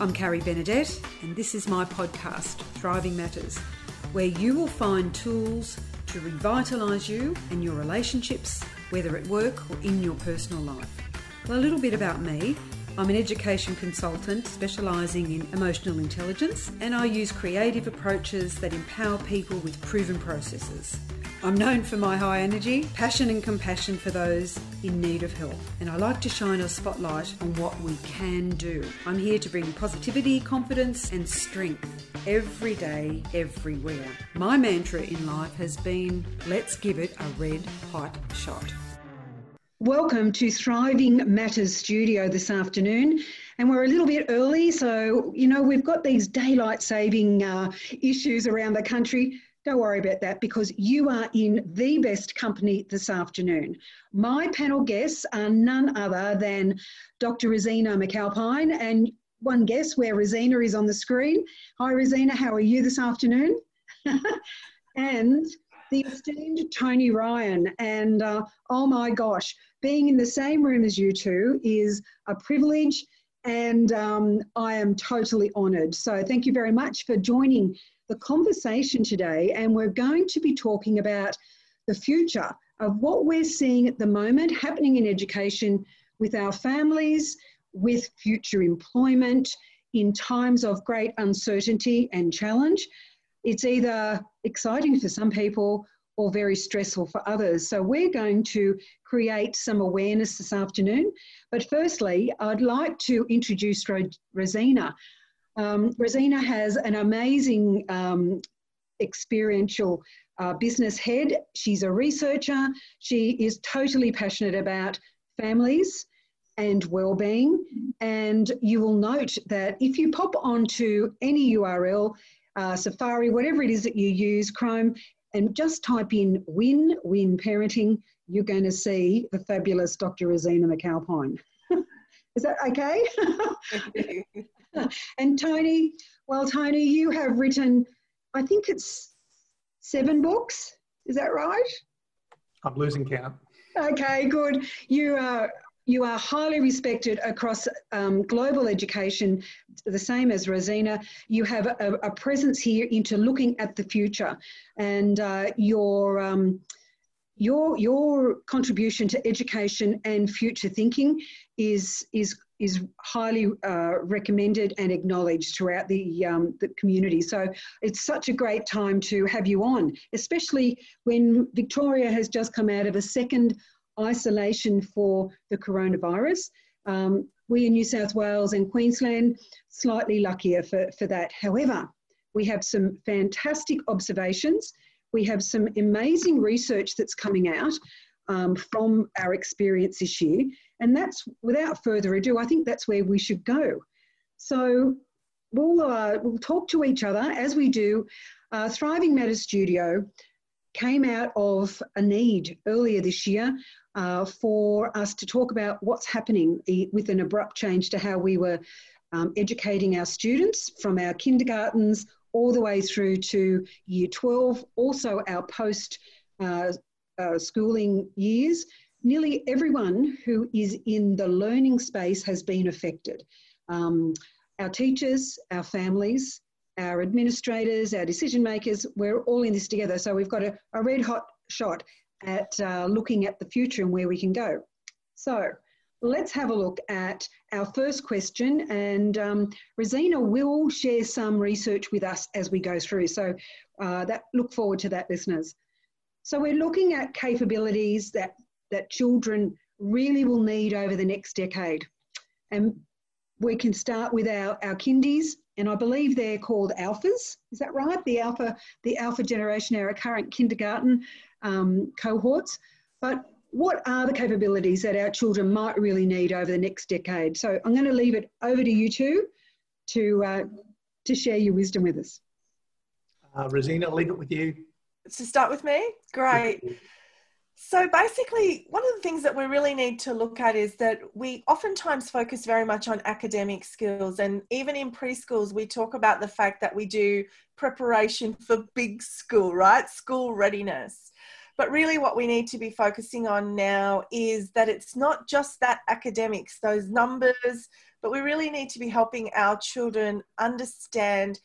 I'm Carrie Benedette, and this is my podcast, Thriving Matters, where you will find tools to revitalise you and your relationships, whether at work or in your personal life. Well, a little bit about me. I'm an education consultant specialising in emotional intelligence, and I use creative approaches that empower people with proven processes. I'm known for my high energy, passion, and compassion for those in need of help. And I like to shine a spotlight on what we can do. I'm here to bring positivity, confidence, and strength every day, everywhere. My mantra in life has been let's give it a red hot shot. Welcome to Thriving Matters Studio this afternoon. And we're a little bit early, so you know, we've got these daylight saving uh, issues around the country. Don't worry about that because you are in the best company this afternoon. My panel guests are none other than Dr. Rosina McAlpine and one guest where Rosina is on the screen. Hi, Rosina, how are you this afternoon? and the esteemed Tony Ryan. And uh, oh my gosh, being in the same room as you two is a privilege and um, I am totally honoured. So thank you very much for joining the conversation today, and we're going to be talking about the future of what we're seeing at the moment happening in education with our families, with future employment, in times of great uncertainty and challenge. It's either exciting for some people or very stressful for others. So, we're going to create some awareness this afternoon. But firstly, I'd like to introduce Rosina. Um, Rosina has an amazing um, experiential uh, business head. She's a researcher. She is totally passionate about families and well-being. And you will note that if you pop onto any URL, uh, Safari, whatever it is that you use, Chrome, and just type in win, win parenting, you're going to see the fabulous Dr. Rosina McAlpine. is that okay? And Tony, well, Tony, you have written, I think it's seven books. Is that right? I'm losing count. Okay, good. You are you are highly respected across um, global education, the same as Rosina. You have a, a, presence here into looking at the future, and uh, your um, your your contribution to education and future thinking is is is highly uh, recommended and acknowledged throughout the, um, the community. So it's such a great time to have you on, especially when Victoria has just come out of a second isolation for the coronavirus. Um, we in New South Wales and Queensland, slightly luckier for, for that. However, we have some fantastic observations. We have some amazing research that's coming out um, from our experience this year. And that's, without further ado, I think that's where we should go. So we'll, uh, we'll talk to each other as we do. Uh, Thriving Matters Studio came out of a need earlier this year uh, for us to talk about what's happening with an abrupt change to how we were um, educating our students from our kindergartens all the way through to year 12, also our post uh, uh, schooling years, nearly everyone who is in the learning space has been affected. Um, our teachers, our families, our administrators, our decision makers, we're all in this together. So we've got a, a red hot shot at uh, looking at the future and where we can go. So let's have a look at our first question and um, Rosina will share some research with us as we go through. So uh, that look forward to that listeners. So we're looking at capabilities that, that children really will need over the next decade. And we can start with our, our kindies, and I believe they're called alphas. Is that right? The alpha, the alpha generation, our current kindergarten um, cohorts. But what are the capabilities that our children might really need over the next decade? So I'm going to leave it over to you two to, uh, to share your wisdom with us. Uh, Rosina, I'll leave it with you to start with me? Great. So basically, one of the things that we really need to look at is that we oftentimes focus very much on academic skills. And even in preschools, we talk about the fact that we do preparation for big school, right? School readiness. But really, what we need to be focusing on now is that it's not just that academics, those numbers, but we really need to be helping our children understand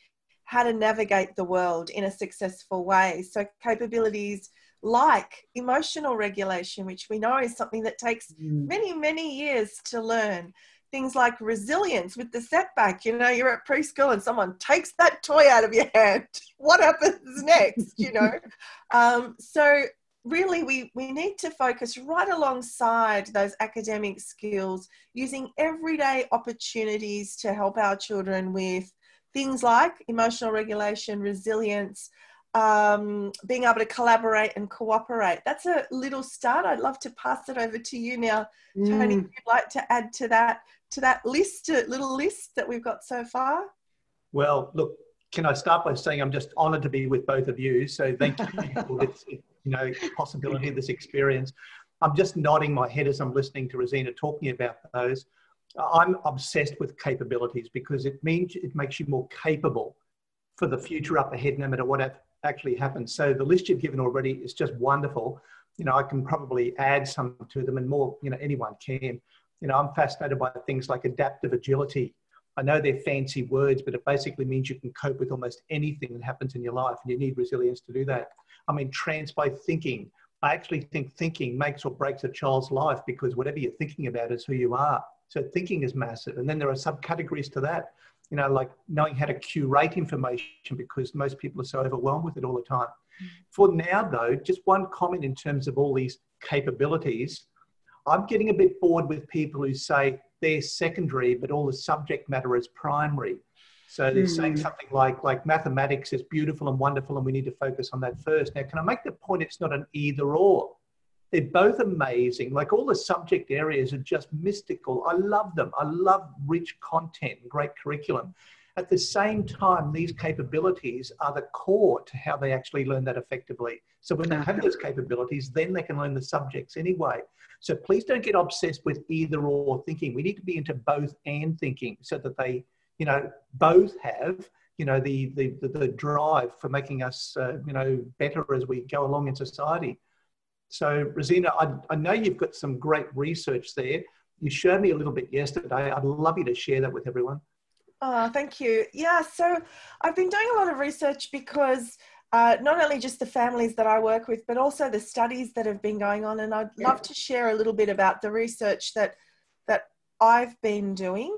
how to navigate the world in a successful way. So, capabilities like emotional regulation, which we know is something that takes mm. many, many years to learn. Things like resilience with the setback. You know, you're at preschool and someone takes that toy out of your hand. What happens next? You know? um, so, really we, we need to focus right alongside those academic skills using everyday opportunities to help our children with things like emotional regulation resilience um, being able to collaborate and cooperate that's a little start i'd love to pass it over to you now mm. tony if you'd like to add to that to that list uh, little list that we've got so far well look can I start by saying I'm just honoured to be with both of you. So thank you for this, you know, possibility of this experience. I'm just nodding my head as I'm listening to Rosina talking about those. I'm obsessed with capabilities because it means it makes you more capable for the future up ahead, no matter what actually happens. So the list you've given already is just wonderful. You know, I can probably add some to them, and more. You know, anyone can. You know, I'm fascinated by things like adaptive agility I know they're fancy words, but it basically means you can cope with almost anything that happens in your life, and you need resilience to do that. I mean, trans by thinking. I actually think thinking makes or breaks a child's life because whatever you're thinking about is who you are. So thinking is massive. And then there are subcategories to that, you know, like knowing how to curate information because most people are so overwhelmed with it all the time. For now, though, just one comment in terms of all these capabilities. I'm getting a bit bored with people who say, they're secondary, but all the subject matter is primary. So they're mm. saying hmm. something like, like mathematics is beautiful and wonderful, and we need to focus on that first. Now, can I make the point it's not an either or? They're both amazing. Like all the subject areas are just mystical. I love them. I love rich content, great curriculum. At the same time, these capabilities are the core to how they actually learn that effectively. So when they have those capabilities, then they can learn the subjects anyway. So please don't get obsessed with either or thinking. We need to be into both and thinking so that they, you know, both have, you know, the the the, drive for making us, uh, you know, better as we go along in society. So Rosina, I, I know you've got some great research there. You showed me a little bit yesterday. I'd love you to share that with everyone. Oh, thank you. Yeah, so I've been doing a lot of research because uh, not only just the families that I work with, but also the studies that have been going on. And I'd yeah. love to share a little bit about the research that that I've been doing.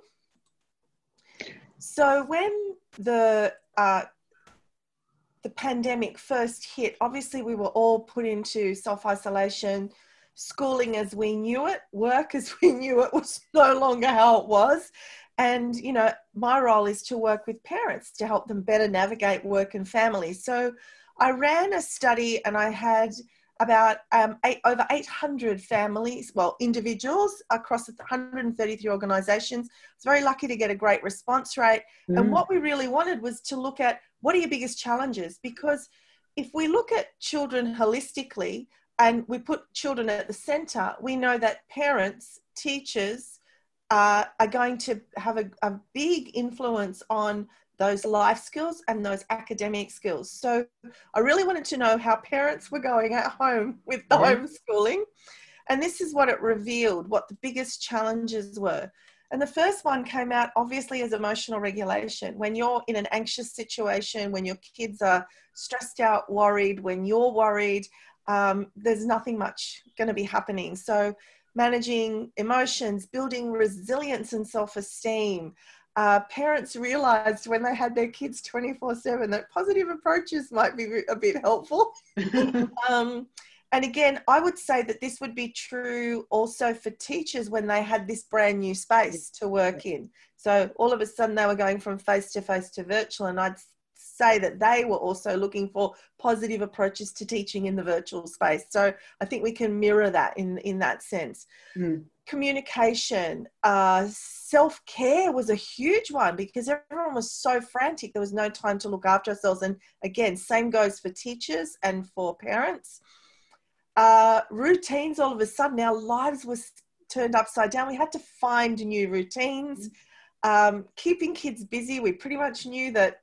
So when the uh, the pandemic first hit, obviously we were all put into self isolation. Schooling as we knew it, work as we knew it was no longer how it was. And, you know, my role is to work with parents to help them better navigate work and family. So I ran a study and I had about um, eight, over 800 families, well, individuals across 133 organizations. I was very lucky to get a great response rate. Mm. And what we really wanted was to look at what are your biggest challenges? Because if we look at children holistically and we put children at the center, we know that parents, teachers, uh, are going to have a, a big influence on those life skills and those academic skills. So I really wanted to know how parents were going at home with the yeah. homeschooling. And this is what it revealed, what the biggest challenges were. And the first one came out obviously as emotional regulation. When you're in an anxious situation, when your kids are stressed out, worried, when you're worried, um, there's nothing much going to be happening. So managing emotions, building resilience and self esteem. Uh, parents realized when they had their kids 24 7 that positive approaches might be a bit helpful. um, and again, I would say that this would be true also for teachers when they had this brand new space to work in. So all of a sudden they were going from face to face to virtual, and I'd say that they were also looking for positive approaches to teaching in the virtual space. So I think we can mirror that in, in that sense. Mm. Communication, uh, self care was a huge one because everyone was so frantic. There was no time to look after ourselves. And again, same goes for teachers and for parents. Uh, routines, all of a sudden, our lives were turned upside down. We had to find new routines. Um, keeping kids busy, we pretty much knew that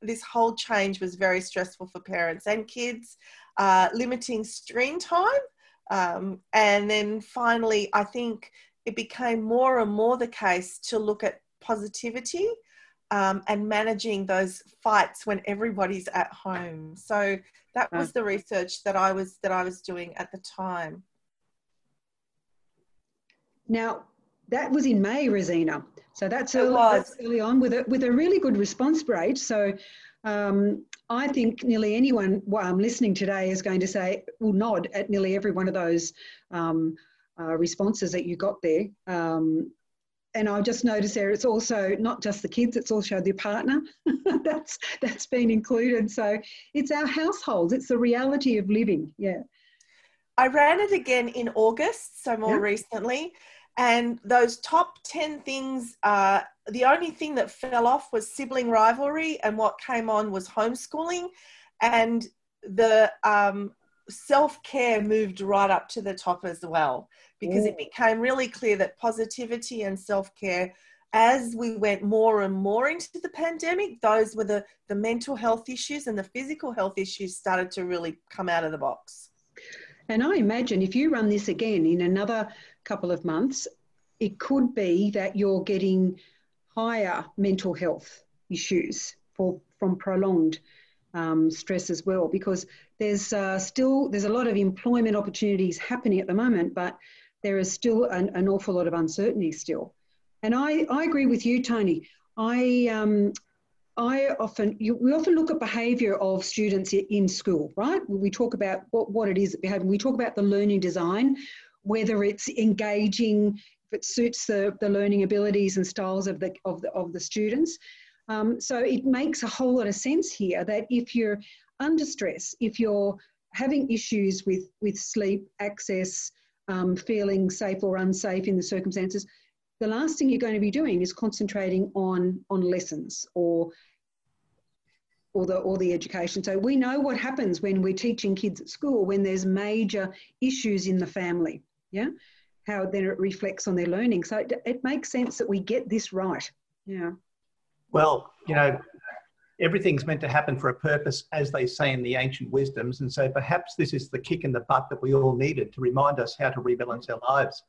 this whole change was very stressful for parents and kids, uh, limiting screen time. Um, and then finally, I think it became more and more the case to look at positivity um, and managing those fights when everybody's at home. So that was the research that I was that I was doing at the time. Now that was in May, Rosina. So that's early, that's early, on with a with a really good response rate. So um, I think nearly anyone well, I'm listening today is going to say will nod at nearly every one of those um, uh, responses that you got there. Um, and I've just noticed there it's also not just the kids, it's also the partner that's that's been included. So it's our households, it's the reality of living. Yeah. I ran it again in August, so more yeah. recently. And those top 10 things, uh, the only thing that fell off was sibling rivalry, and what came on was homeschooling. And the um, self care moved right up to the top as well because it became really clear that positivity and self care, as we went more and more into the pandemic, those were the, the mental health issues and the physical health issues started to really come out of the box. And I imagine if you run this again in another couple of months, it could be that you're getting higher mental health issues for, from prolonged um, stress as well, because there's uh, still there's a lot of employment opportunities happening at the moment, but there is still an, an awful lot of uncertainty still. And I, I agree with you, Tony. I, um, I often, you, we often look at behaviour of students in school, right? We talk about what, what it is that behaviour. We talk about the learning design, whether it's engaging, if it suits the, the learning abilities and styles of the, of the, of the students. Um, so it makes a whole lot of sense here that if you're under stress, if you're having issues with, with sleep, access, um, feeling safe or unsafe in the circumstances, the last thing you're going to be doing is concentrating on on lessons or or the or the education. So we know what happens when we're teaching kids at school when there's major issues in the family. Yeah, how then it reflects on their learning. So it, it makes sense that we get this right. Yeah. Well, you know, everything's meant to happen for a purpose, as they say in the ancient wisdoms. And so perhaps this is the kick in the butt that we all needed to remind us how to rebalance our lives.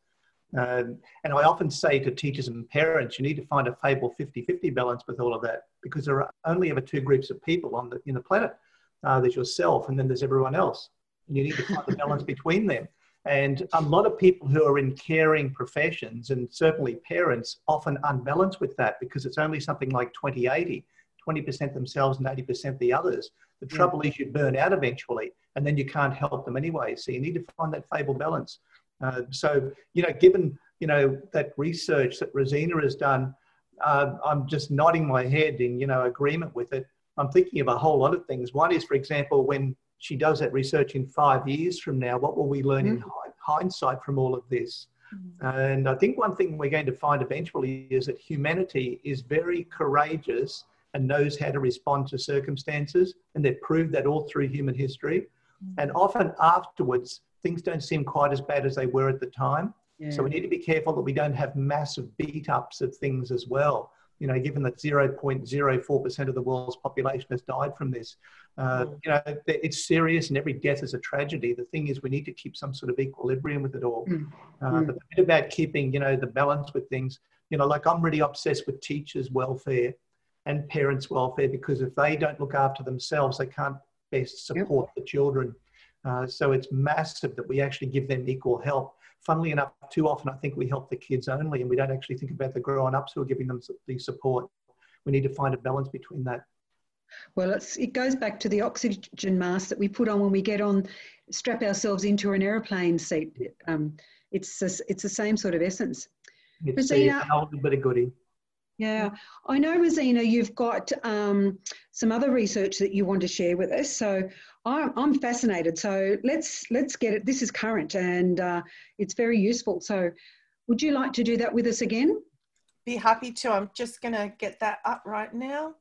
Um, and I often say to teachers and parents, you need to find a fable 50 50 balance with all of that because there are only ever two groups of people on the, in the planet. Uh, there's yourself, and then there's everyone else. And you need to find the balance between them. And a lot of people who are in caring professions, and certainly parents, often unbalance with that because it's only something like 20 80. 20% themselves and 80% the others. The trouble yeah. is you burn out eventually and then you can't help them anyway. So you need to find that fable balance. Uh, so, you know, given, you know, that research that Rosina has done, uh, I'm just nodding my head in, you know, agreement with it. I'm thinking of a whole lot of things. One is, for example, when she does that research in five years from now, what will we learn mm-hmm. in hindsight from all of this? Mm-hmm. And I think one thing we're going to find eventually is that humanity is very courageous and knows how to respond to circumstances. And they've proved that all through human history. Mm-hmm. And often afterwards, things don't seem quite as bad as they were at the time. Yeah. So we need to be careful that we don't have massive beat ups of things as well. You know, given that 0.04% of the world's population has died from this, uh, mm. you know, it's serious and every death is a tragedy. The thing is, we need to keep some sort of equilibrium with it all. Mm. Uh, mm. But the bit about keeping, you know, the balance with things, you know, like I'm really obsessed with teachers' welfare and parents' welfare because if they don't look after themselves, they can't best support yep. the children. Uh, so it's massive that we actually give them equal help. Funnily enough, too often I think we help the kids only and we don't actually think about the grown ups who are giving them the support. We need to find a balance between that. Well, it goes back to the oxygen mask that we put on when we get on, strap ourselves into an aeroplane seat. Um, it's, a, it's the same sort of essence. It's a little bit of goodie. Yeah, I know, Rosina, you've got um, some other research that you want to share with us. So I'm, I'm fascinated. So let's let's get it. This is current and uh, it's very useful. So would you like to do that with us again? Be happy to. I'm just going to get that up right now.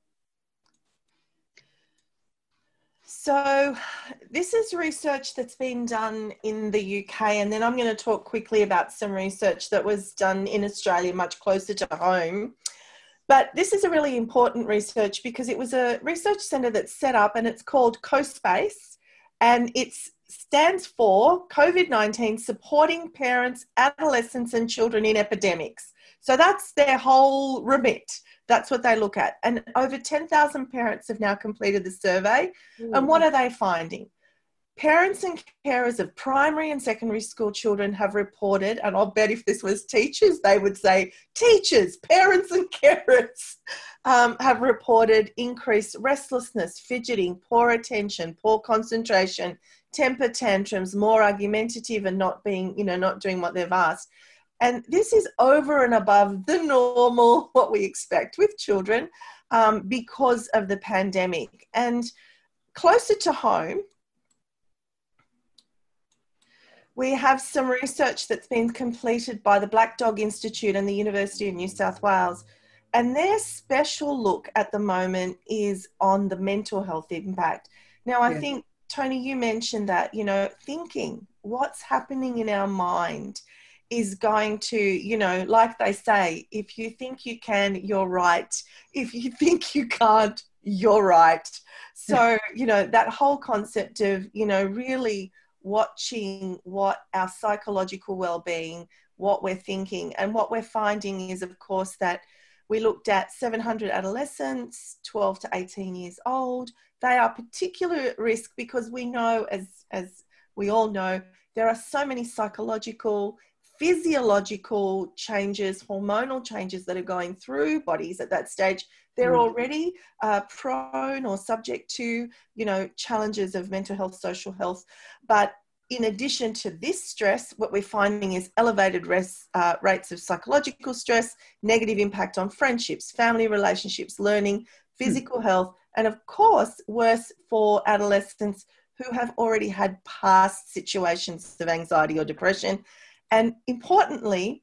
So, this is research that's been done in the UK, and then I'm going to talk quickly about some research that was done in Australia, much closer to home. But this is a really important research because it was a research centre that's set up and it's called CoSpace. and it stands for COVID 19 Supporting Parents, Adolescents, and Children in Epidemics. So that's their whole remit. That's what they look at. And over 10,000 parents have now completed the survey. Mm. And what are they finding? Parents and carers of primary and secondary school children have reported, and I'll bet if this was teachers, they would say teachers, parents, and carers um, have reported increased restlessness, fidgeting, poor attention, poor concentration, temper tantrums, more argumentative, and not being, you know, not doing what they've asked. And this is over and above the normal, what we expect with children um, because of the pandemic. And closer to home, we have some research that's been completed by the Black Dog Institute and the University of New South Wales. And their special look at the moment is on the mental health impact. Now, I yeah. think, Tony, you mentioned that, you know, thinking what's happening in our mind is going to, you know, like they say, if you think you can, you're right. If you think you can't, you're right. So, you know, that whole concept of, you know, really watching what our psychological well-being what we're thinking and what we're finding is of course that we looked at 700 adolescents 12 to 18 years old. They are particular at risk because we know as as we all know there are so many psychological physiological changes hormonal changes that are going through bodies at that stage they're mm. already uh, prone or subject to you know challenges of mental health social health but in addition to this stress what we're finding is elevated res, uh, rates of psychological stress negative impact on friendships family relationships learning hmm. physical mm. health and of course worse for adolescents who have already had past situations of anxiety or depression and importantly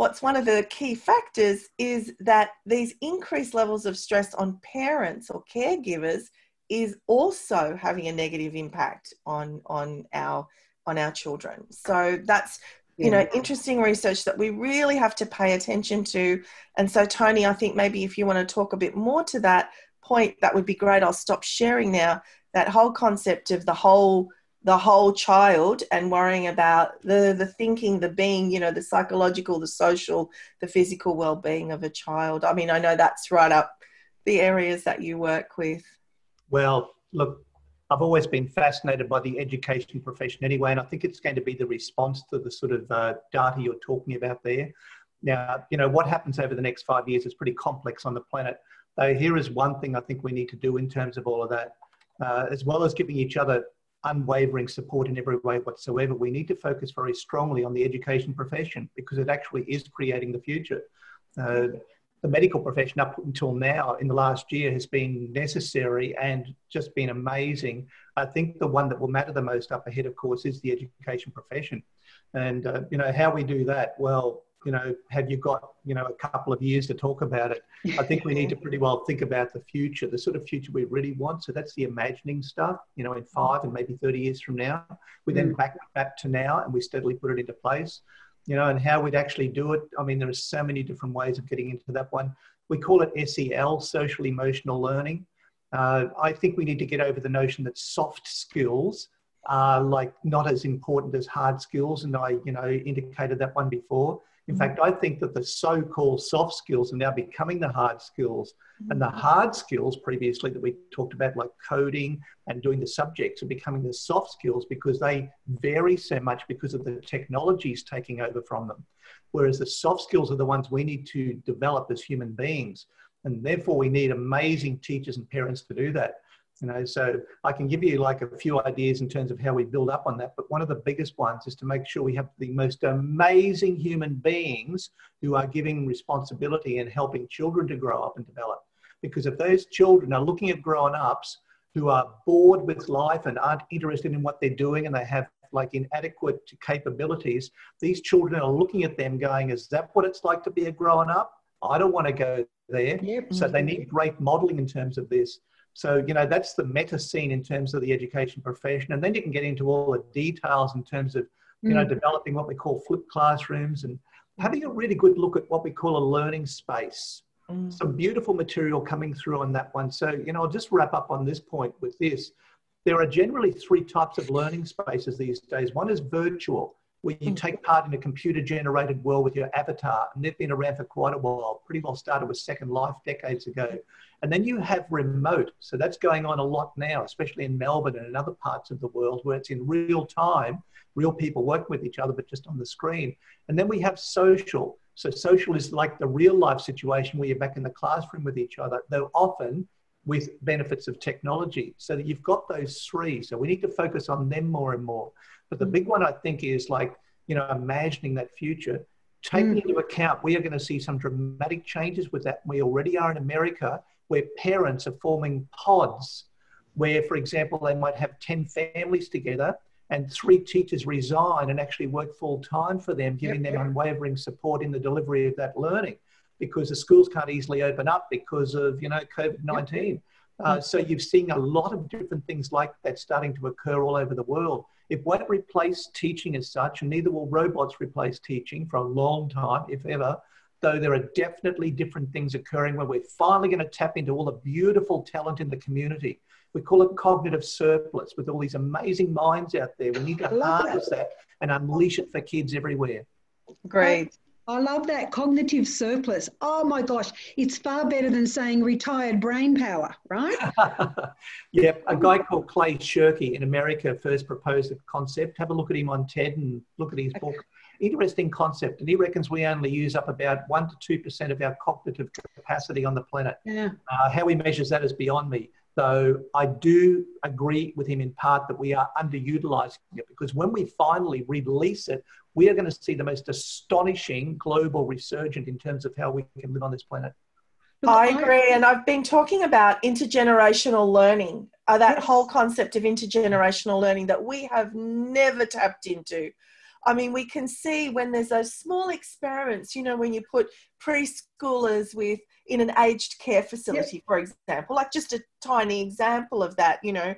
what's one of the key factors is that these increased levels of stress on parents or caregivers is also having a negative impact on on our on our children. So that's you know interesting research that we really have to pay attention to. And so tony i think maybe if you want to talk a bit more to that point that would be great. I'll stop sharing now that whole concept of the whole the whole child and worrying about the the thinking the being you know the psychological the social the physical well-being of a child. I mean i know that's right up the areas that you work with. Well look i've always been fascinated by the education profession anyway and i think it's going to be the response to the sort of uh, data you're talking about there. Now you know what happens over the next five years is pretty complex on the planet. Here is one thing i think we need to do in terms of all of that uh, as well as giving each other unwavering support in every way whatsoever. We need to focus very strongly on the education profession because it actually is creating the future. Uh, the medical profession up until now in the last year has been necessary and just been amazing. I think the one that will matter the most up ahead, of course, is the education profession. And, uh, you know, how we do that? Well, you know, have you got, you know, a couple of years to talk about it? I think we need to pretty well think about the future, the sort of future we really want. So that's the imagining stuff, you know, in five and maybe 30 years from now. We then mm. back back to now and we steadily put it into place, you know, and how we'd actually do it. I mean, there are so many different ways of getting into that one. We call it SEL, social emotional learning. Uh, I think we need to get over the notion that soft skills are like not as important as hard skills. And I, you know, indicated that one before in fact, I think that the so called soft skills are now becoming the hard skills. And the mm-hmm. hard skills previously that we talked about, like coding and doing the subjects, are becoming the soft skills because they vary so much because of the technologies taking over from them. Whereas the soft skills are the ones we need to develop as human beings. And therefore, we need amazing teachers and parents to do that. You know, so I can give you like a few ideas in terms of how we build up on that. But one of the biggest ones is to make sure we have the most amazing human beings who are giving responsibility and helping children to grow up and develop. Because if those children are looking at grown ups who are bored with life and aren't interested in what they're doing and they have like inadequate capabilities, these children are looking at them going, Is that what it's like to be a grown up? I don't want to go there. Yep. So they need great modeling in terms of this. So, you know, that's the meta scene in terms of the education profession. And then you can get into all the details in terms of, you know, mm. developing what we call flipped classrooms and having a really good look at what we call a learning space. Mm. Some beautiful material coming through on that one. So, you know, I'll just wrap up on this point with this. there are generally three types of learning spaces these days. One is virtual, where you hmm. take part in a computer generated world with your avatar, and they've been around for quite a while, pretty well started with Second Life decades ago. And then you have remote, so that's going on a lot now, especially in Melbourne and in other parts of the world where it's in real time, real people working with each other, but just on the screen. And then we have social. So social is like the real life situation where you're back in the classroom with each other, though often with benefits of technology. So that you've got those three. So we need to focus on them more and more. But the big one I think is like, you know, imagining that future, taking mm. into account we are going to see some dramatic changes with that. We already are in America where parents are forming pods where, for example, they might have 10 families together and three teachers resign and actually work full time for them, giving yep, them unwavering support in the delivery of that learning because the schools can't easily open up because of, you know, COVID-19. Uh, so you've seen a lot of different things like that starting to occur all over the world. It won't replace teaching as such, and neither will robots replace teaching for a long time, if ever. Though there are definitely different things occurring where we're finally going to tap into all the beautiful talent in the community. We call it cognitive surplus with all these amazing minds out there. We need to harness that. that and unleash it for kids everywhere. Great. I love that cognitive surplus. Oh my gosh, it's far better than saying retired brain power, right? yeah, a guy called Clay Shirky in America first proposed the concept. Have a look at him on TED and look at his book. Interesting concept, and he reckons we only use up about one to two percent of our cognitive capacity on the planet. Yeah. Uh, how he measures that is beyond me. So I do agree with him in part that we are underutilizing it because when we finally release it, we are going to see the most astonishing global resurgence in terms of how we can live on this planet. I agree. And I've been talking about intergenerational learning, uh, that yes. whole concept of intergenerational learning that we have never tapped into. I mean, we can see when there's those small experiments, you know, when you put preschoolers with in an aged care facility, yep. for example, like just a tiny example of that, you know,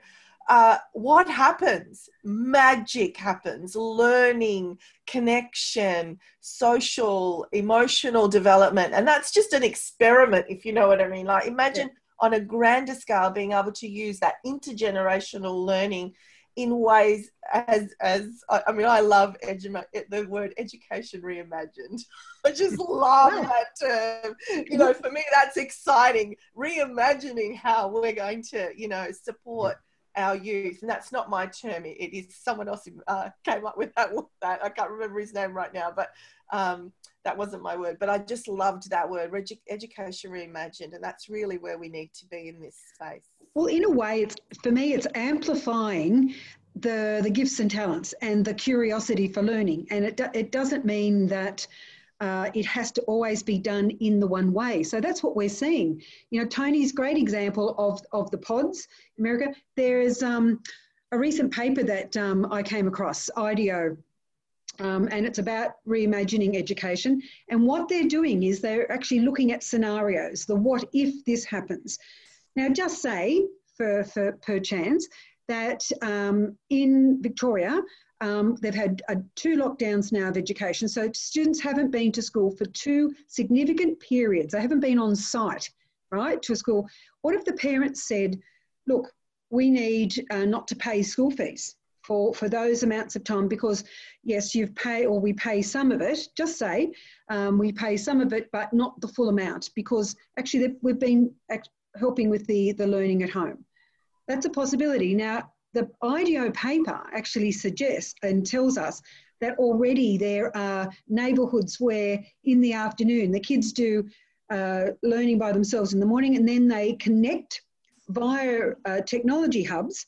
uh, what happens? Magic happens, learning, connection, social, emotional development. And that's just an experiment, if you know what I mean. Like, imagine yeah. on a grander scale being able to use that intergenerational learning in ways as as I mean I love edu- the word education reimagined. I just love that term. You know, for me that's exciting. Reimagining how we're going to you know support our youth, and that's not my term. it, it is someone else who uh, came up with that. That I can't remember his name right now, but um, that wasn't my word. But I just loved that word, education reimagined, and that's really where we need to be in this space. Well, in a way, it's for me, it's amplifying the the gifts and talents and the curiosity for learning, and it it doesn't mean that. Uh, it has to always be done in the one way. So that's what we're seeing. You know, Tony's great example of, of the pods America. There is um, a recent paper that um, I came across, IDEO, um, and it's about reimagining education. And what they're doing is they're actually looking at scenarios, the what if this happens. Now, just say, for, for per chance, that um, in Victoria, um, they've had uh, two lockdowns now of education. So students haven't been to school for two significant periods. They haven't been on site, right, to a school. What if the parents said, look, we need uh, not to pay school fees for, for those amounts of time because, yes, you've paid or we pay some of it, just say um, we pay some of it, but not the full amount because actually we've been helping with the, the learning at home. That's a possibility. Now, the IDEO paper actually suggests and tells us that already there are neighbourhoods where in the afternoon the kids do uh, learning by themselves in the morning and then they connect via uh, technology hubs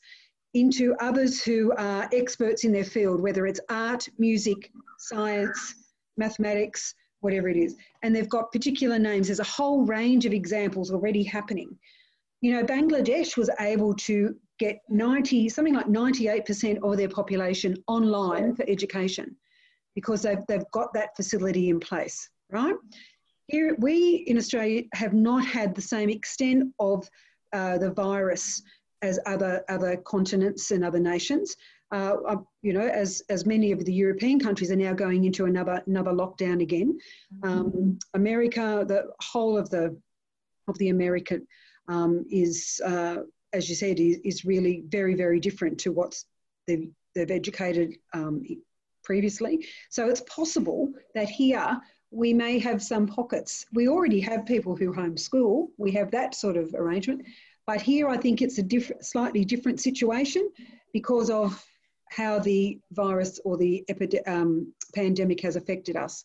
into others who are experts in their field, whether it's art, music, science, mathematics, whatever it is. And they've got particular names. There's a whole range of examples already happening. You know, Bangladesh was able to get 90, something like 98% of their population online for education because they've, they've got that facility in place, right? Here, we in Australia have not had the same extent of uh, the virus as other, other continents and other nations. Uh, uh, you know, as, as many of the European countries are now going into another, another lockdown again. Um, America, the whole of the, of the American um, is uh, as you said, is, is really very, very different to what they've, they've educated um, previously. So it's possible that here we may have some pockets. We already have people who homeschool, we have that sort of arrangement. But here I think it's a different, slightly different situation because of how the virus or the um, pandemic has affected us.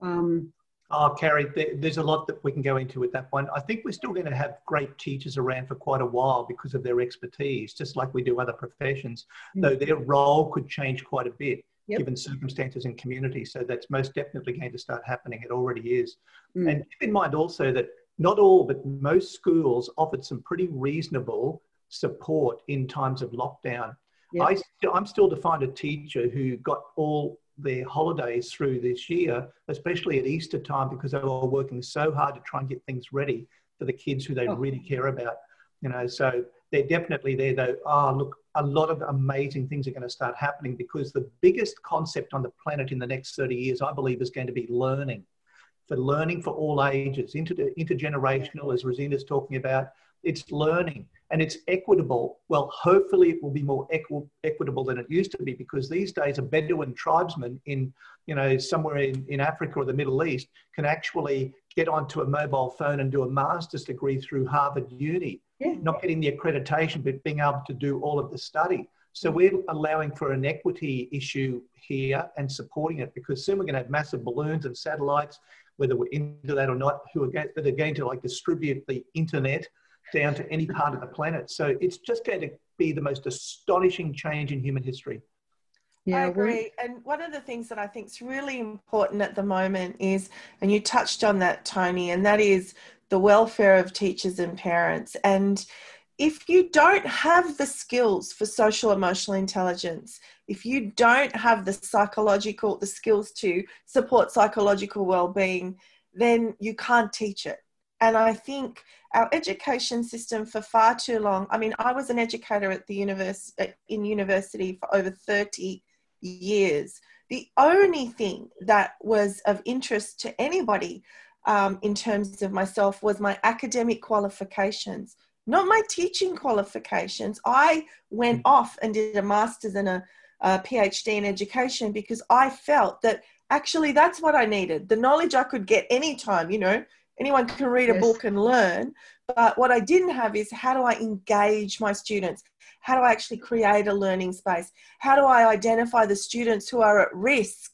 Um, Oh, Carrie, there's a lot that we can go into with that one. I think we're still going to have great teachers around for quite a while because of their expertise, just like we do other professions, mm. though their role could change quite a bit yep. given circumstances and community. So that's most definitely going to start happening. It already is. Mm. And keep in mind also that not all, but most schools offered some pretty reasonable support in times of lockdown. Yep. I, I'm still to find a teacher who got all their holidays through this year, especially at Easter time, because they were working so hard to try and get things ready for the kids who they oh. really care about. You know, so they're definitely there though. Oh, look, a lot of amazing things are going to start happening because the biggest concept on the planet in the next 30 years, I believe, is going to be learning. For learning for all ages, inter- intergenerational, as Rosina's talking about, it's learning and it's equitable. Well, hopefully it will be more equi- equitable than it used to be because these days a Bedouin tribesman in, you know, somewhere in, in Africa or the Middle East can actually get onto a mobile phone and do a master's degree through Harvard Uni, yeah. not getting the accreditation, but being able to do all of the study. So we're allowing for an equity issue here and supporting it because soon we're going to have massive balloons and satellites, whether we're into that or not, who are going, that are going to like distribute the internet down to any part of the planet. So it's just going to be the most astonishing change in human history. Yeah, I agree. And one of the things that I think is really important at the moment is, and you touched on that, Tony, and that is the welfare of teachers and parents. And if you don't have the skills for social emotional intelligence, if you don't have the psychological, the skills to support psychological well-being, then you can't teach it. And I think our education system for far too long, I mean, I was an educator at the universe, in university for over 30 years. The only thing that was of interest to anybody um, in terms of myself was my academic qualifications, not my teaching qualifications. I went mm. off and did a master's and a, a PhD in education because I felt that actually that's what I needed. The knowledge I could get anytime, you know, anyone can read yes. a book and learn. But what I didn't have is how do I engage my students? How do I actually create a learning space? How do I identify the students who are at risk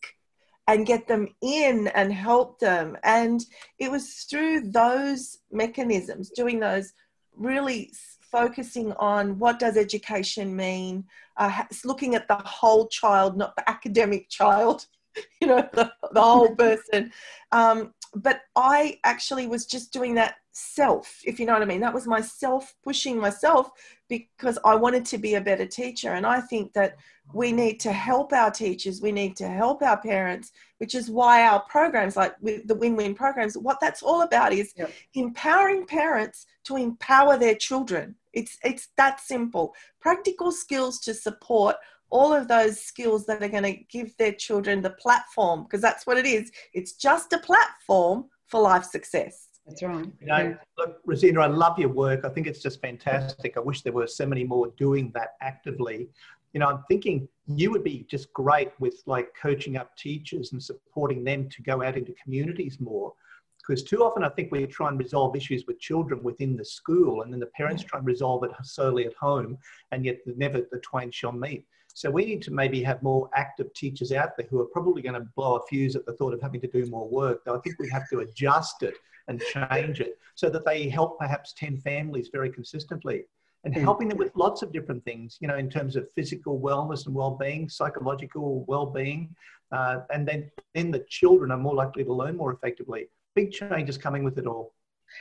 and get them in and help them? And it was through those mechanisms, doing those really focusing on what does education mean, uh, looking at the whole child, not the academic child, you know, the, the whole person. Um, but I actually was just doing that self, if you know what I mean. That was myself pushing myself because I wanted to be a better teacher. And I think that we need to help our teachers, we need to help our parents, which is why our programs, like the win win programs, what that's all about is yep. empowering parents to empower their children. It's, it's that simple. Practical skills to support all of those skills that are going to give their children the platform because that's what it is. It's just a platform for life success. That's right. You know, look, Rosina, I love your work. I think it's just fantastic. I wish there were so many more doing that actively. You know, I'm thinking you would be just great with like coaching up teachers and supporting them to go out into communities more. Because too often I think we try and resolve issues with children within the school and then the parents mm. try and resolve it solely at home and yet never the twain shall meet. So we need to maybe have more active teachers out there who are probably going to blow a fuse at the thought of having to do more work. Though I think we have to adjust it and change it so that they help perhaps 10 families very consistently and mm. helping them with lots of different things, you know, in terms of physical wellness and well-being, psychological well-being, uh, and then then the children are more likely to learn more effectively. Big changes coming with it all.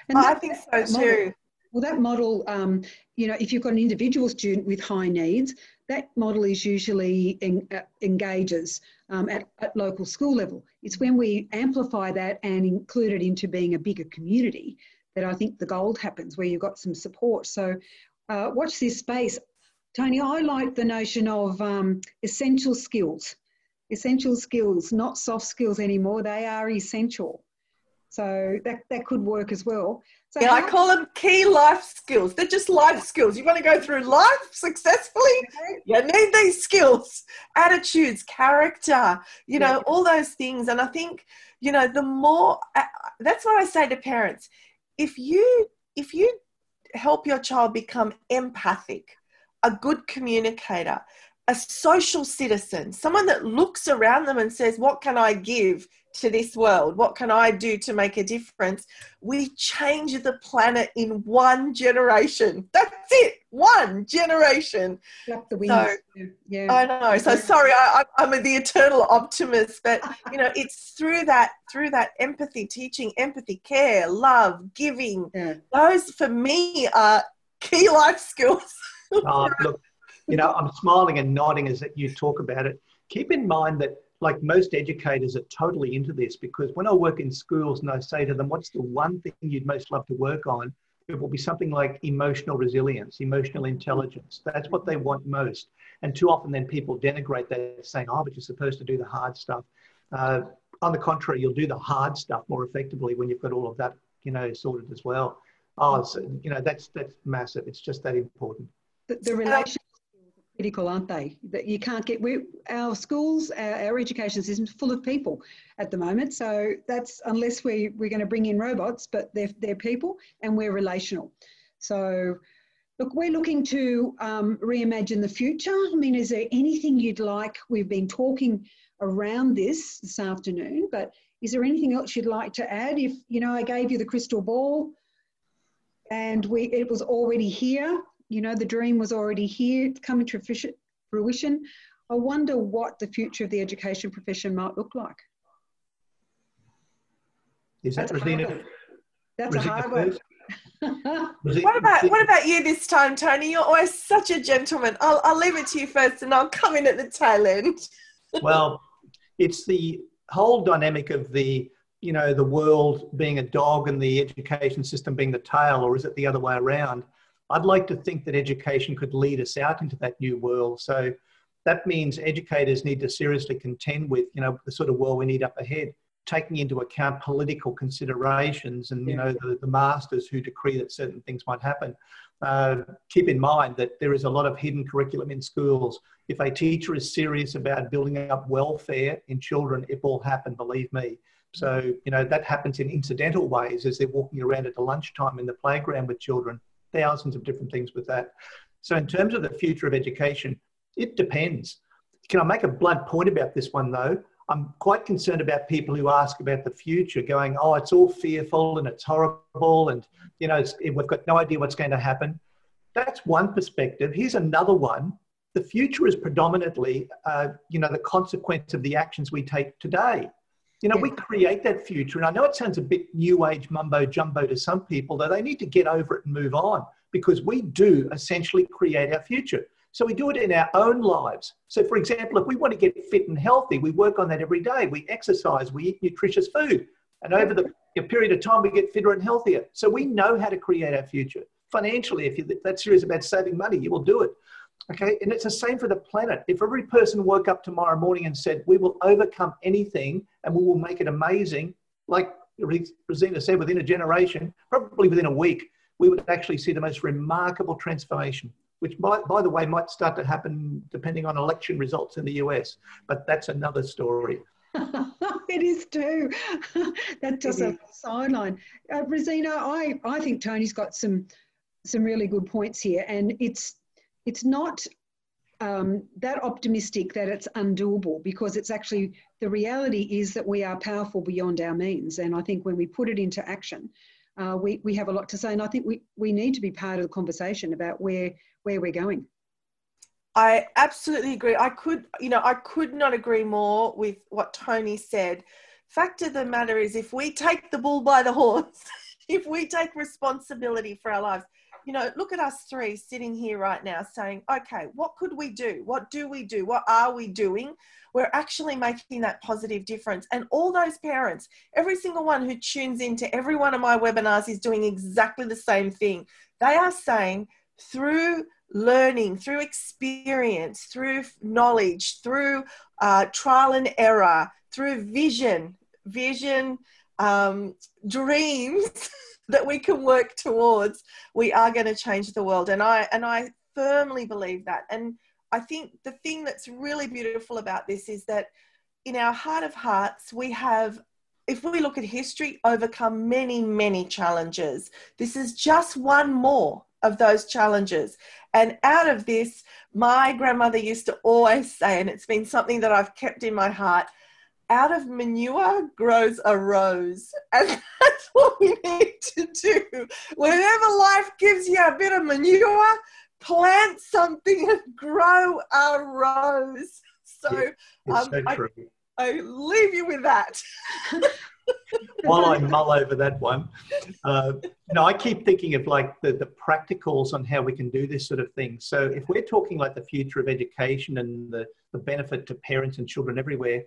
And I think so too. Well, that model, um, you know, if you've got an individual student with high needs, that model is usually in, uh, engages um, at, at, local school level. It's when we amplify that and include it into being a bigger community that I think the gold happens, where you've got some support. So, uh, watch this space. Tony, I like the notion of um, essential skills. Essential skills, not soft skills anymore, they are essential. So that, that could work as well. So yeah, I call them key life skills. They're just life skills. You want to go through life successfully? You need these skills, attitudes, character, you know, yeah. all those things. And I think, you know, the more uh, that's what I say to parents. If you if you help your child become empathic, a good communicator, a social citizen, someone that looks around them and says, What can I give to this world? What can I do to make a difference? We change the planet in one generation. That's it, one generation. Flap the wings. So, yeah. I know. So sorry, I, I'm the eternal optimist, but you know, it's through that through that empathy, teaching empathy, care, love, giving. Yeah. Those for me are key life skills. oh, look, you know, I'm smiling and nodding as you talk about it. Keep in mind that like most educators are totally into this because when I work in schools and I say to them, what's the one thing you'd most love to work on? It will be something like emotional resilience, emotional intelligence. That's what they want most. And too often then people denigrate that saying, oh, but you're supposed to do the hard stuff. Uh, on the contrary, you'll do the hard stuff more effectively when you've got all of that, you know, sorted as well. Oh, so, you know, that's, that's massive. It's just that important. The, the relation critical, aren't they? That you can't get. We, our schools, our, our education system is full of people at the moment. So that's unless we we're going to bring in robots, but they're they're people and we're relational. So. Look, we're looking to um, reimagine the future. I mean, is there anything you'd like? We've been talking around this this afternoon, but is there anything else you'd like to add? If you know, I gave you the crystal ball, and we it was already here you know, the dream was already here, it's coming to fruition. I wonder what the future of the education profession might look like. Is that Rosina? That's a hard one. what about what about you this time, Tony? You're always such a gentleman. I'll I'll leave it to you first, and I'll come in at the tail end. well, it's the whole dynamic of the you know the world being a dog and the education system being the tail, or is it the other way around? I'd like to think that education could lead us out into that new world. So that means educators need to seriously contend with, you know, the sort of world we need up ahead, taking into account political considerations and, you know, the, the masters who decree that certain things might happen. Uh, keep in mind that there is a lot of hidden curriculum in schools. If a teacher is serious about building up welfare in children, it will happen, believe me. So, you know, that happens in incidental ways as they're walking around at the lunchtime in the playground with children thousands of different things with that. So, in terms of the future of education, it depends. Can I make a blunt point about this one though? I'm quite concerned about people who ask about the future, going, "Oh, it's all fearful and it's horrible, and you know we've got no idea what's going to happen." That's one perspective. Here's another one. The future is predominantly, uh, you know, the consequence of the actions we take today. You know, we create that future. And I know it sounds a bit new age mumbo jumbo to some people, though they need to get over it and move on because we do essentially create our future. So we do it in our own lives. So, for example, if we want to get fit and healthy, we work on that every day. We exercise, we eat nutritious food. And over the period of time, we get fitter and healthier. So we know how to create our future. Financially, if you're that serious about saving money, you will do it. Okay, and it's the same for the planet. If every person woke up tomorrow morning and said, We will overcome anything and we will make it amazing, like Rosina said, within a generation, probably within a week, we would actually see the most remarkable transformation, which, might, by the way, might start to happen depending on election results in the US. But that's another story. it is too. That's just a sideline. Uh, Rosina, I, I think Tony's got some some really good points here, and it's it's not um, that optimistic that it's undoable because it's actually the reality is that we are powerful beyond our means. And I think when we put it into action, uh, we, we have a lot to say. And I think we, we need to be part of the conversation about where, where we're going. I absolutely agree. I could, you know, I could not agree more with what Tony said. Fact of the matter is, if we take the bull by the horns, if we take responsibility for our lives, you know, look at us three sitting here right now saying, okay, what could we do? What do we do? What are we doing? We're actually making that positive difference. And all those parents, every single one who tunes into every one of my webinars is doing exactly the same thing. They are saying through learning, through experience, through knowledge, through uh, trial and error, through vision, vision, um, dreams that we can work towards, we are going to change the world. And I and I firmly believe that. And I think the thing that's really beautiful about this is that in our heart of hearts, we have if we look at history, overcome many, many challenges. This is just one more of those challenges. And out of this, my grandmother used to always say, and it's been something that I've kept in my heart out of manure grows a rose. And that's what we need to do. Whenever life gives you a bit of manure, plant something and grow a rose. So, yeah, um, so I, I leave you with that. While I mull over that one, uh, know, I keep thinking of like the, the practicals on how we can do this sort of thing. So if we're talking like the future of education and the, the benefit to parents and children everywhere,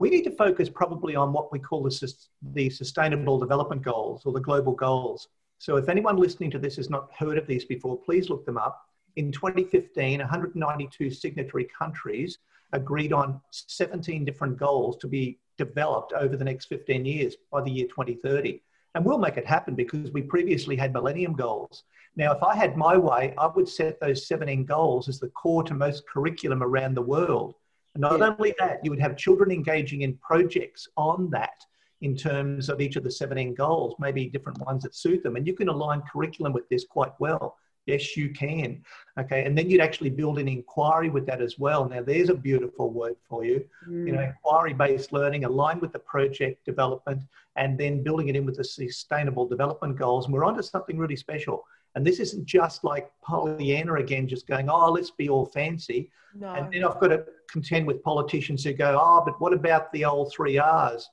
we need to focus probably on what we call the, the Sustainable Development Goals or the Global Goals. So if anyone listening to this has not heard of these before, please look them up. In 2015, 192 signatory countries agreed on 17 different goals to be developed over the next 15 years by the year 2030. And we'll make it happen because we previously had Millennium Goals. Now, if I had my way, I would set those 17 goals as the core to most curriculum around the world. Not yeah. only that, you would have children engaging in projects on that in terms of each of the 17 goals, maybe different ones that suit them. And you can align curriculum with this quite well. Yes, you can. Okay. And then you'd actually build an inquiry with that as well. Now, there's a beautiful word for you. Mm. You know, inquiry based learning aligned with the project development and then building it in with the sustainable development goals. And we're onto something really special. And this isn't just like Pollyanna again, just going, oh, let's be all fancy. No. And then I've got to contend with politicians who go, oh, but what about the old three R's?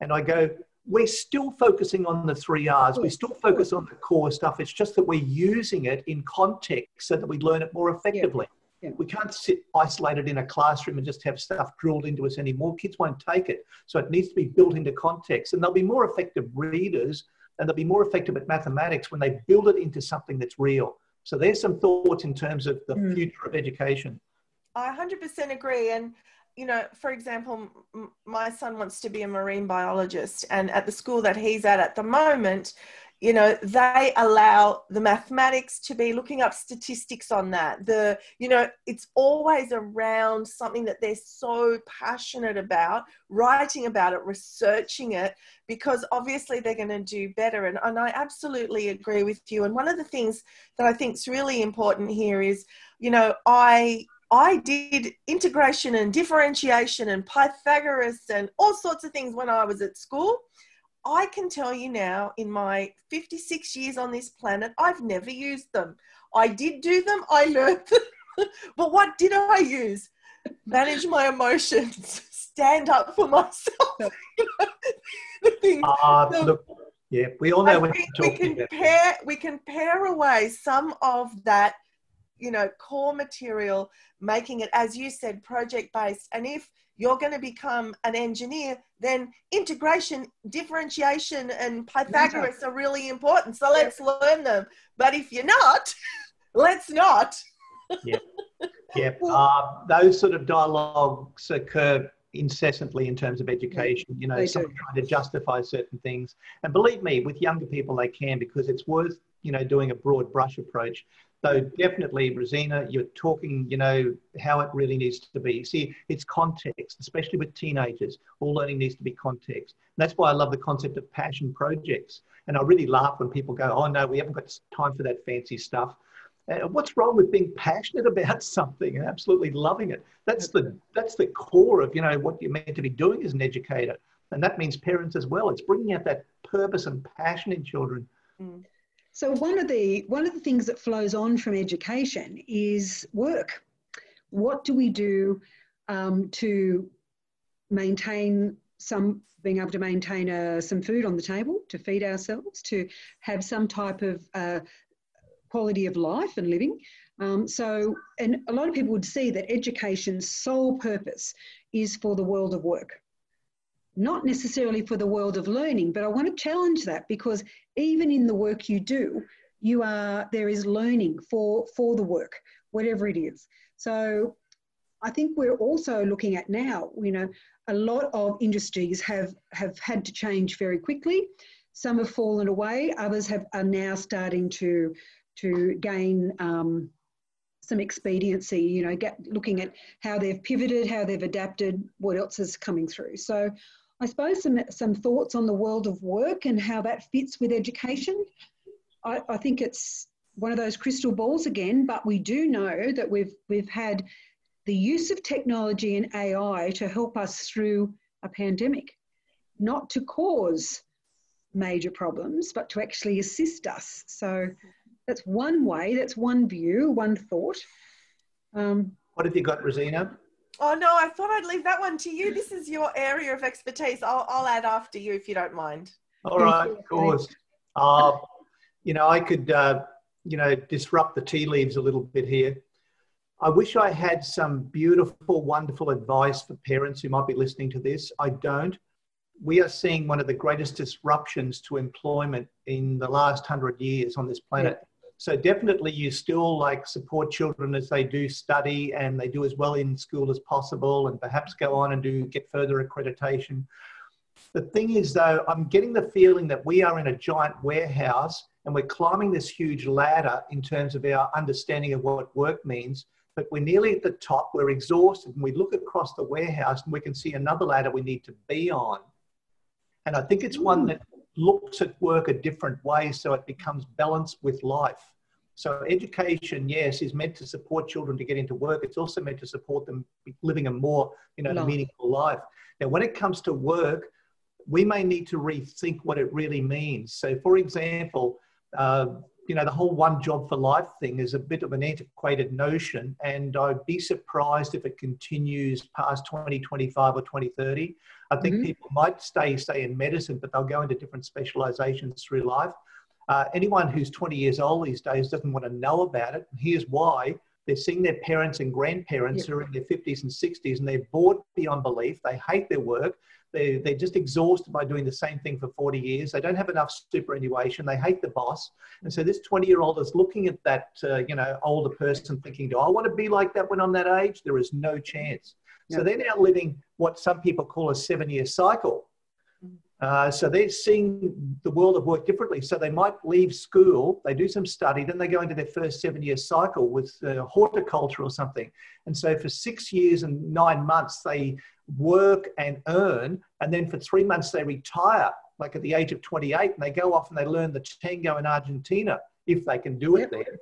And I go, we're still focusing on the three R's. We still focus on the core stuff. It's just that we're using it in context so that we learn it more effectively. Yeah. Yeah. We can't sit isolated in a classroom and just have stuff drilled into us anymore. Kids won't take it. So it needs to be built into context. And they'll be more effective readers and they'll be more effective at mathematics when they build it into something that's real. So there's some thoughts in terms of the mm. future of education. I 100% agree. And you know, for example, m- my son wants to be a marine biologist, and at the school that he's at at the moment, you know, they allow the mathematics to be looking up statistics on that. The, you know, it's always around something that they're so passionate about, writing about it, researching it, because obviously they're going to do better. And, and I absolutely agree with you. And one of the things that I think is really important here is, you know, I I did integration and differentiation and Pythagoras and all sorts of things when I was at school. I can tell you now, in my 56 years on this planet, I've never used them. I did do them, I learned them. but what did I use? Manage my emotions, stand up for myself. the thing, uh, the, look, yeah, we all know what we can. Pair, we can pare away some of that you know core material making it as you said project based and if you're going to become an engineer then integration differentiation and pythagoras are really important so let's learn them but if you're not let's not yeah yeah uh, those sort of dialogues occur incessantly in terms of education. You know, someone trying to justify certain things. And believe me, with younger people, they can because it's worth, you know, doing a broad brush approach. So definitely, Rosina, you're talking, you know, how it really needs to be. See, it's context, especially with teenagers. All learning needs to be context. And that's why I love the concept of passion projects. And I really laugh when people go, oh, no, we haven't got time for that fancy stuff. Uh, what's wrong with being passionate about something and absolutely loving it? That's the, that's the core of, you know, what you're meant to be doing as an educator. And that means parents as well. It's bringing out that purpose and passion in children. Mm. So one of the one of the things that flows on from education is work. What do we do um, to maintain some being able to maintain uh, some food on the table to feed ourselves, to have some type of uh, quality of life and living. Um, so, and a lot of people would see that education's sole purpose is for the world of work not necessarily for the world of learning, but I want to challenge that because even in the work you do, you are there is learning for for the work, whatever it is. So I think we're also looking at now, you know, a lot of industries have, have had to change very quickly. Some have fallen away, others have, are now starting to, to gain um, some expediency, you know, get, looking at how they've pivoted, how they've adapted, what else is coming through. So I suppose some, some thoughts on the world of work and how that fits with education. I, I think it's one of those crystal balls again, but we do know that we've, we've had the use of technology and AI to help us through a pandemic, not to cause major problems, but to actually assist us. So that's one way, that's one view, one thought. Um, what have you got, Rosina? Oh no, I thought I'd leave that one to you. This is your area of expertise. I'll, I'll add after you if you don't mind. All right, of course. Uh, you know, I could, uh, you know, disrupt the tea leaves a little bit here. I wish I had some beautiful, wonderful advice for parents who might be listening to this. I don't. We are seeing one of the greatest disruptions to employment in the last hundred years on this planet. Yeah. So definitely you still like support children as they do study and they do as well in school as possible and perhaps go on and do get further accreditation. The thing is though, I'm getting the feeling that we are in a giant warehouse and we're climbing this huge ladder in terms of our understanding of what work means but we're nearly at the top, we're exhausted, and we look across the warehouse and we can see another ladder we need to be on. And I think it's one hmm. that looks at work a different way so it becomes balanced with life. So education, yes, is meant to support children to get into work. It's also meant to support them living a more, you know, meaningful life. Now, when it comes to work, we may need to rethink what it really means. So, for example, uh, you know, the whole one job for life thing is a bit of an antiquated notion, and I'd be surprised if it continues past 2025 or 2030. I think mm-hmm. people might stay, stay in medicine, but they'll go into different specializations through life. Uh, anyone who's 20 years old these days doesn't want to know about it. Here's why. They're seeing their parents and grandparents who are in their 50s and 60s and they're bored beyond belief. They hate their work. They, they're just exhausted by doing the same thing for 40 years. They don't have enough superannuation. They hate the boss. And so this 20 year old is looking at that, uh, you know, older person thinking, do I want to be like that when I'm that age? There is no chance. So they're now living what some people call a seven year cycle. Uh, so they're seeing the world of work differently. So they might leave school, they do some study, then they go into their first seven year cycle with uh, horticulture or something. And so for six years and nine months, they work and earn. And then for three months, they retire, like at the age of 28, and they go off and they learn the tango in Argentina if they can do it there.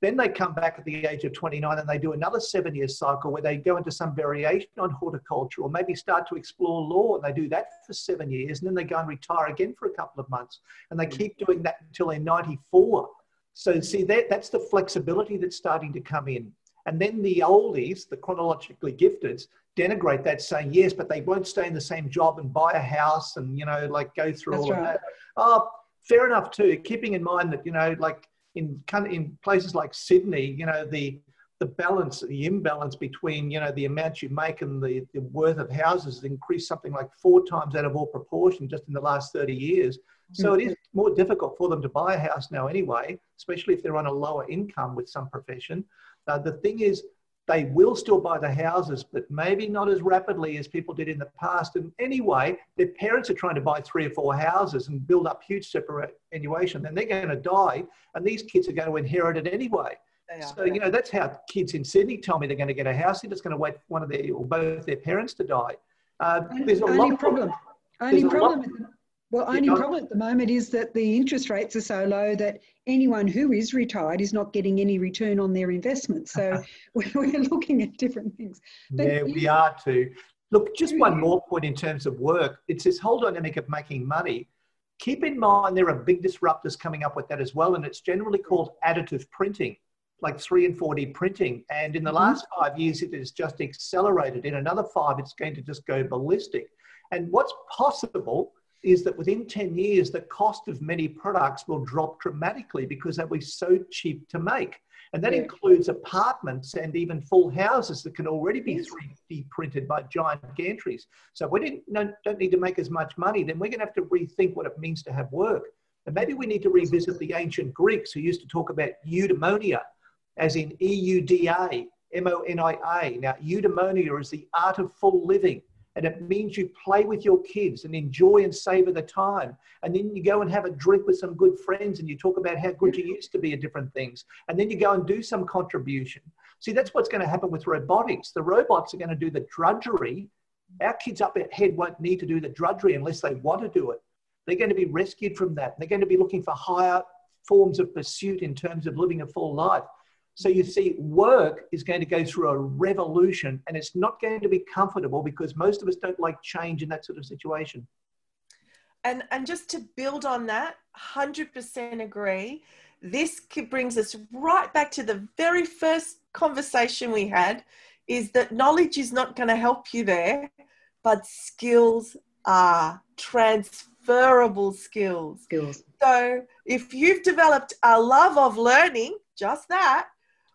Then they come back at the age of 29 and they do another seven year cycle where they go into some variation on horticulture or maybe start to explore law and they do that for seven years and then they go and retire again for a couple of months and they mm. keep doing that until they're 94. So, see, that, that's the flexibility that's starting to come in. And then the oldies, the chronologically gifted, denigrate that, saying yes, but they won't stay in the same job and buy a house and you know like go through That's all right. of that. Oh, fair enough too. Keeping in mind that you know like in kind of in places like Sydney, you know the the balance, the imbalance between you know the amount you make and the, the worth of houses has increased something like four times out of all proportion just in the last 30 years. So it mm. is more difficult for them to buy a house now anyway, especially if they're on a lower income with some profession. Uh, the thing is, they will still buy the houses, but maybe not as rapidly as people did in the past. And anyway, their parents are trying to buy three or four houses and build up huge superannuation. Then they're going to die, and these kids are going to inherit it anyway. So, you know, that's how kids in Sydney tell me they're going to get a house. They're just going to wait for one of their or both their parents to die. Uh, there's a only problem. Of, only problem. Well, only problem at the moment is that the interest rates are so low that anyone who is retired is not getting any return on their investment. So we're looking at different things. But yeah, we are too. Look, just one more point in terms of work. It's this whole dynamic of making money. Keep in mind there are big disruptors coming up with that as well, and it's generally called additive printing, like 3 and 4D printing. And in the mm-hmm. last five years, it has just accelerated. In another five, it's going to just go ballistic. And what's possible is that within 10 years, the cost of many products will drop dramatically because they'll be so cheap to make. And that yeah. includes apartments and even full houses that can already be 3D printed by giant gantries. So if we don't, don't need to make as much money, then we're going to have to rethink what it means to have work. And maybe we need to revisit the ancient Greeks who used to talk about eudaimonia, as in E U D A M O N I A. Now, eudaimonia is the art of full living. And it means you play with your kids and enjoy and savor the time. And then you go and have a drink with some good friends and you talk about how good you used to be at different things. And then you go and do some contribution. See, that's what's going to happen with robotics. The robots are going to do the drudgery. Our kids up ahead won't need to do the drudgery unless they want to do it. They're going to be rescued from that. They're going to be looking for higher forms of pursuit in terms of living a full life. So you see, work is going to go through a revolution and it's not going to be comfortable because most of us don't like change in that sort of situation. And, and just to build on that, 100% agree. This brings us right back to the very first conversation we had is that knowledge is not going to help you there, but skills are transferable skills. Skills. So if you've developed a love of learning, just that,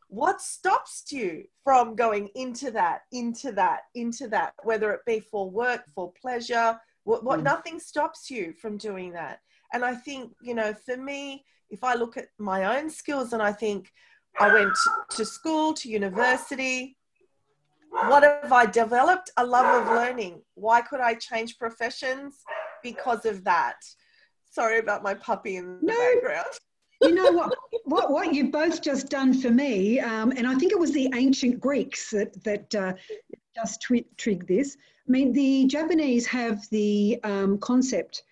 what stops you from going into that into that into that whether it be for work for pleasure? What, what mm. nothing stops you from doing that? And i think you know for me if i look at my own skills and i think i went to school to university what have i developed? A love of learning. Why could i change professions? Because of that. Sorry about my puppy in the no, background you know what, what, what you've both just done for me, um, and I think it was the ancient Greeks that, that uh, just triggered this. I mean, the Japanese have the um, concept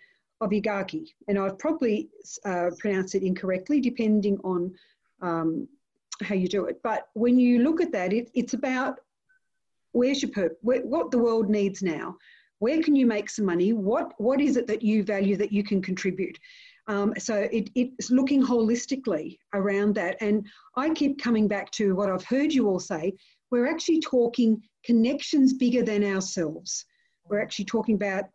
of ikigai, and I've probably uh, pronounced it incorrectly depending on um, how you do it. But when you look at that, it, it's about where's your purpose, what the world needs now. Where can you make some money? What, what is it that you value that you can contribute? Um, so it, it's looking holistically around that. And I keep coming back to what I've heard you all say. We're actually talking connections bigger than ourselves. We're actually talking about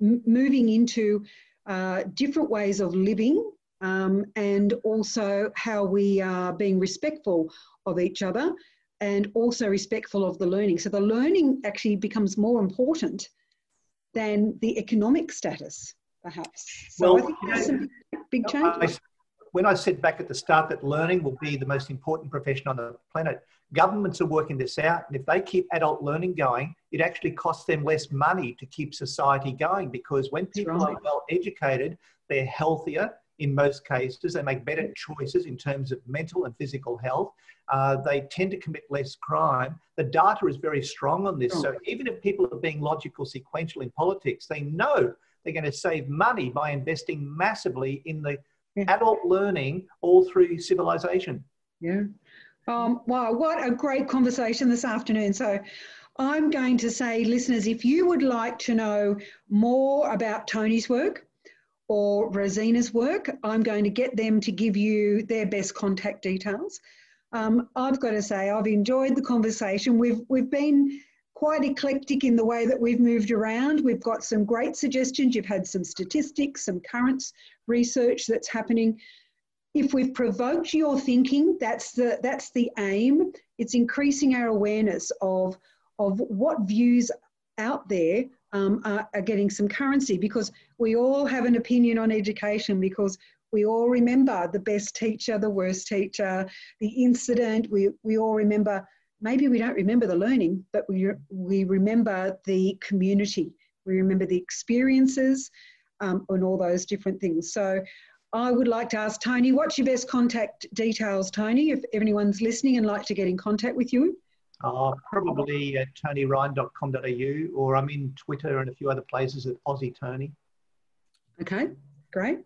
m- moving into uh, different ways of living um, and also how we are being respectful of each other and also respectful of the learning. So the learning actually becomes more important than the economic status perhaps. So well, I think there's some big changes. when I said back at the start that learning will be the most important profession on the planet, governments are working this out. And if they keep adult learning going, it actually costs them less money to keep society going because when people right. are well educated, they're healthier in most cases. They make better choices in terms of mental and physical health. Uh, they tend to commit less crime. The data is very strong on this. So even if people are being logical, sequential in politics, they know they're going to save money by investing massively in the yeah. adult learning all through civilization. Yeah. Um, wow, what a great conversation this afternoon. So, I'm going to say, listeners, if you would like to know more about Tony's work or Rosina's work, I'm going to get them to give you their best contact details. Um, I've got to say, I've enjoyed the conversation. We've we've been quite eclectic in the way that we've moved around. We've got some great suggestions. You've had some statistics, some currents research that's happening. If we've provoked your thinking, that's the, that's the aim. It's increasing our awareness of, of what views out there um, are, are getting some currency because we all have an opinion on education because we all remember the best teacher, the worst teacher, the incident. We, we all remember maybe we don't remember the learning, but we, we remember the community. We remember the experiences um, and all those different things. So I would like to ask Tony, what's your best contact details, Tony, if anyone's listening and like to get in contact with you? Uh, probably at tonyryan.com.au or I'm in Twitter and a few other places at Aussie Tony. Okay, great.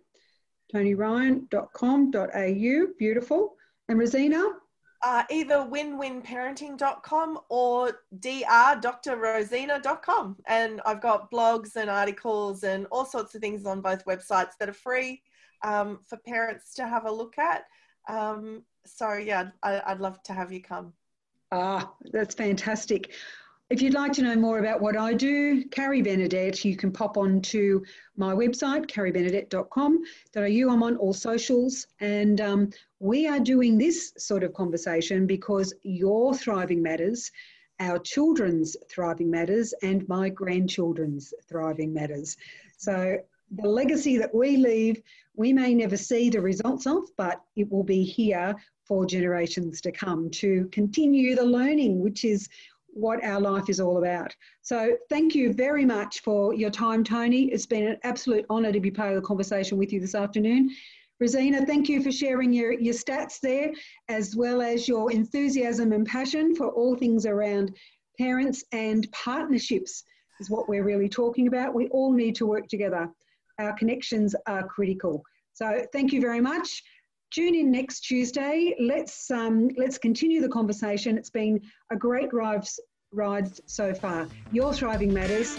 tonyryan.com.au, beautiful. And Rosina? Uh, either winwinparenting.com or drdrrosina.com. And I've got blogs and articles and all sorts of things on both websites that are free um, for parents to have a look at. Um, so, yeah, I, I'd love to have you come. Ah, that's fantastic. If you'd like to know more about what I do, Carrie Benedette, you can pop on to my website, carriebenedette.com.au. I'm on all socials, and um, we are doing this sort of conversation because your thriving matters, our children's thriving matters, and my grandchildren's thriving matters. So the legacy that we leave, we may never see the results of, but it will be here for generations to come to continue the learning, which is what our life is all about. So, thank you very much for your time, Tony. It's been an absolute honour to be part of the conversation with you this afternoon. Rosina, thank you for sharing your, your stats there, as well as your enthusiasm and passion for all things around parents and partnerships, is what we're really talking about. We all need to work together. Our connections are critical. So, thank you very much. Tune in next Tuesday. Let's um, let's continue the conversation. It's been a great ride, ride so far. Your thriving matters.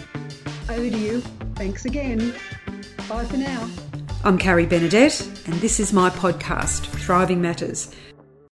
Over to you. Thanks again. Bye for now. I'm Carrie Benedette, and this is my podcast, Thriving Matters,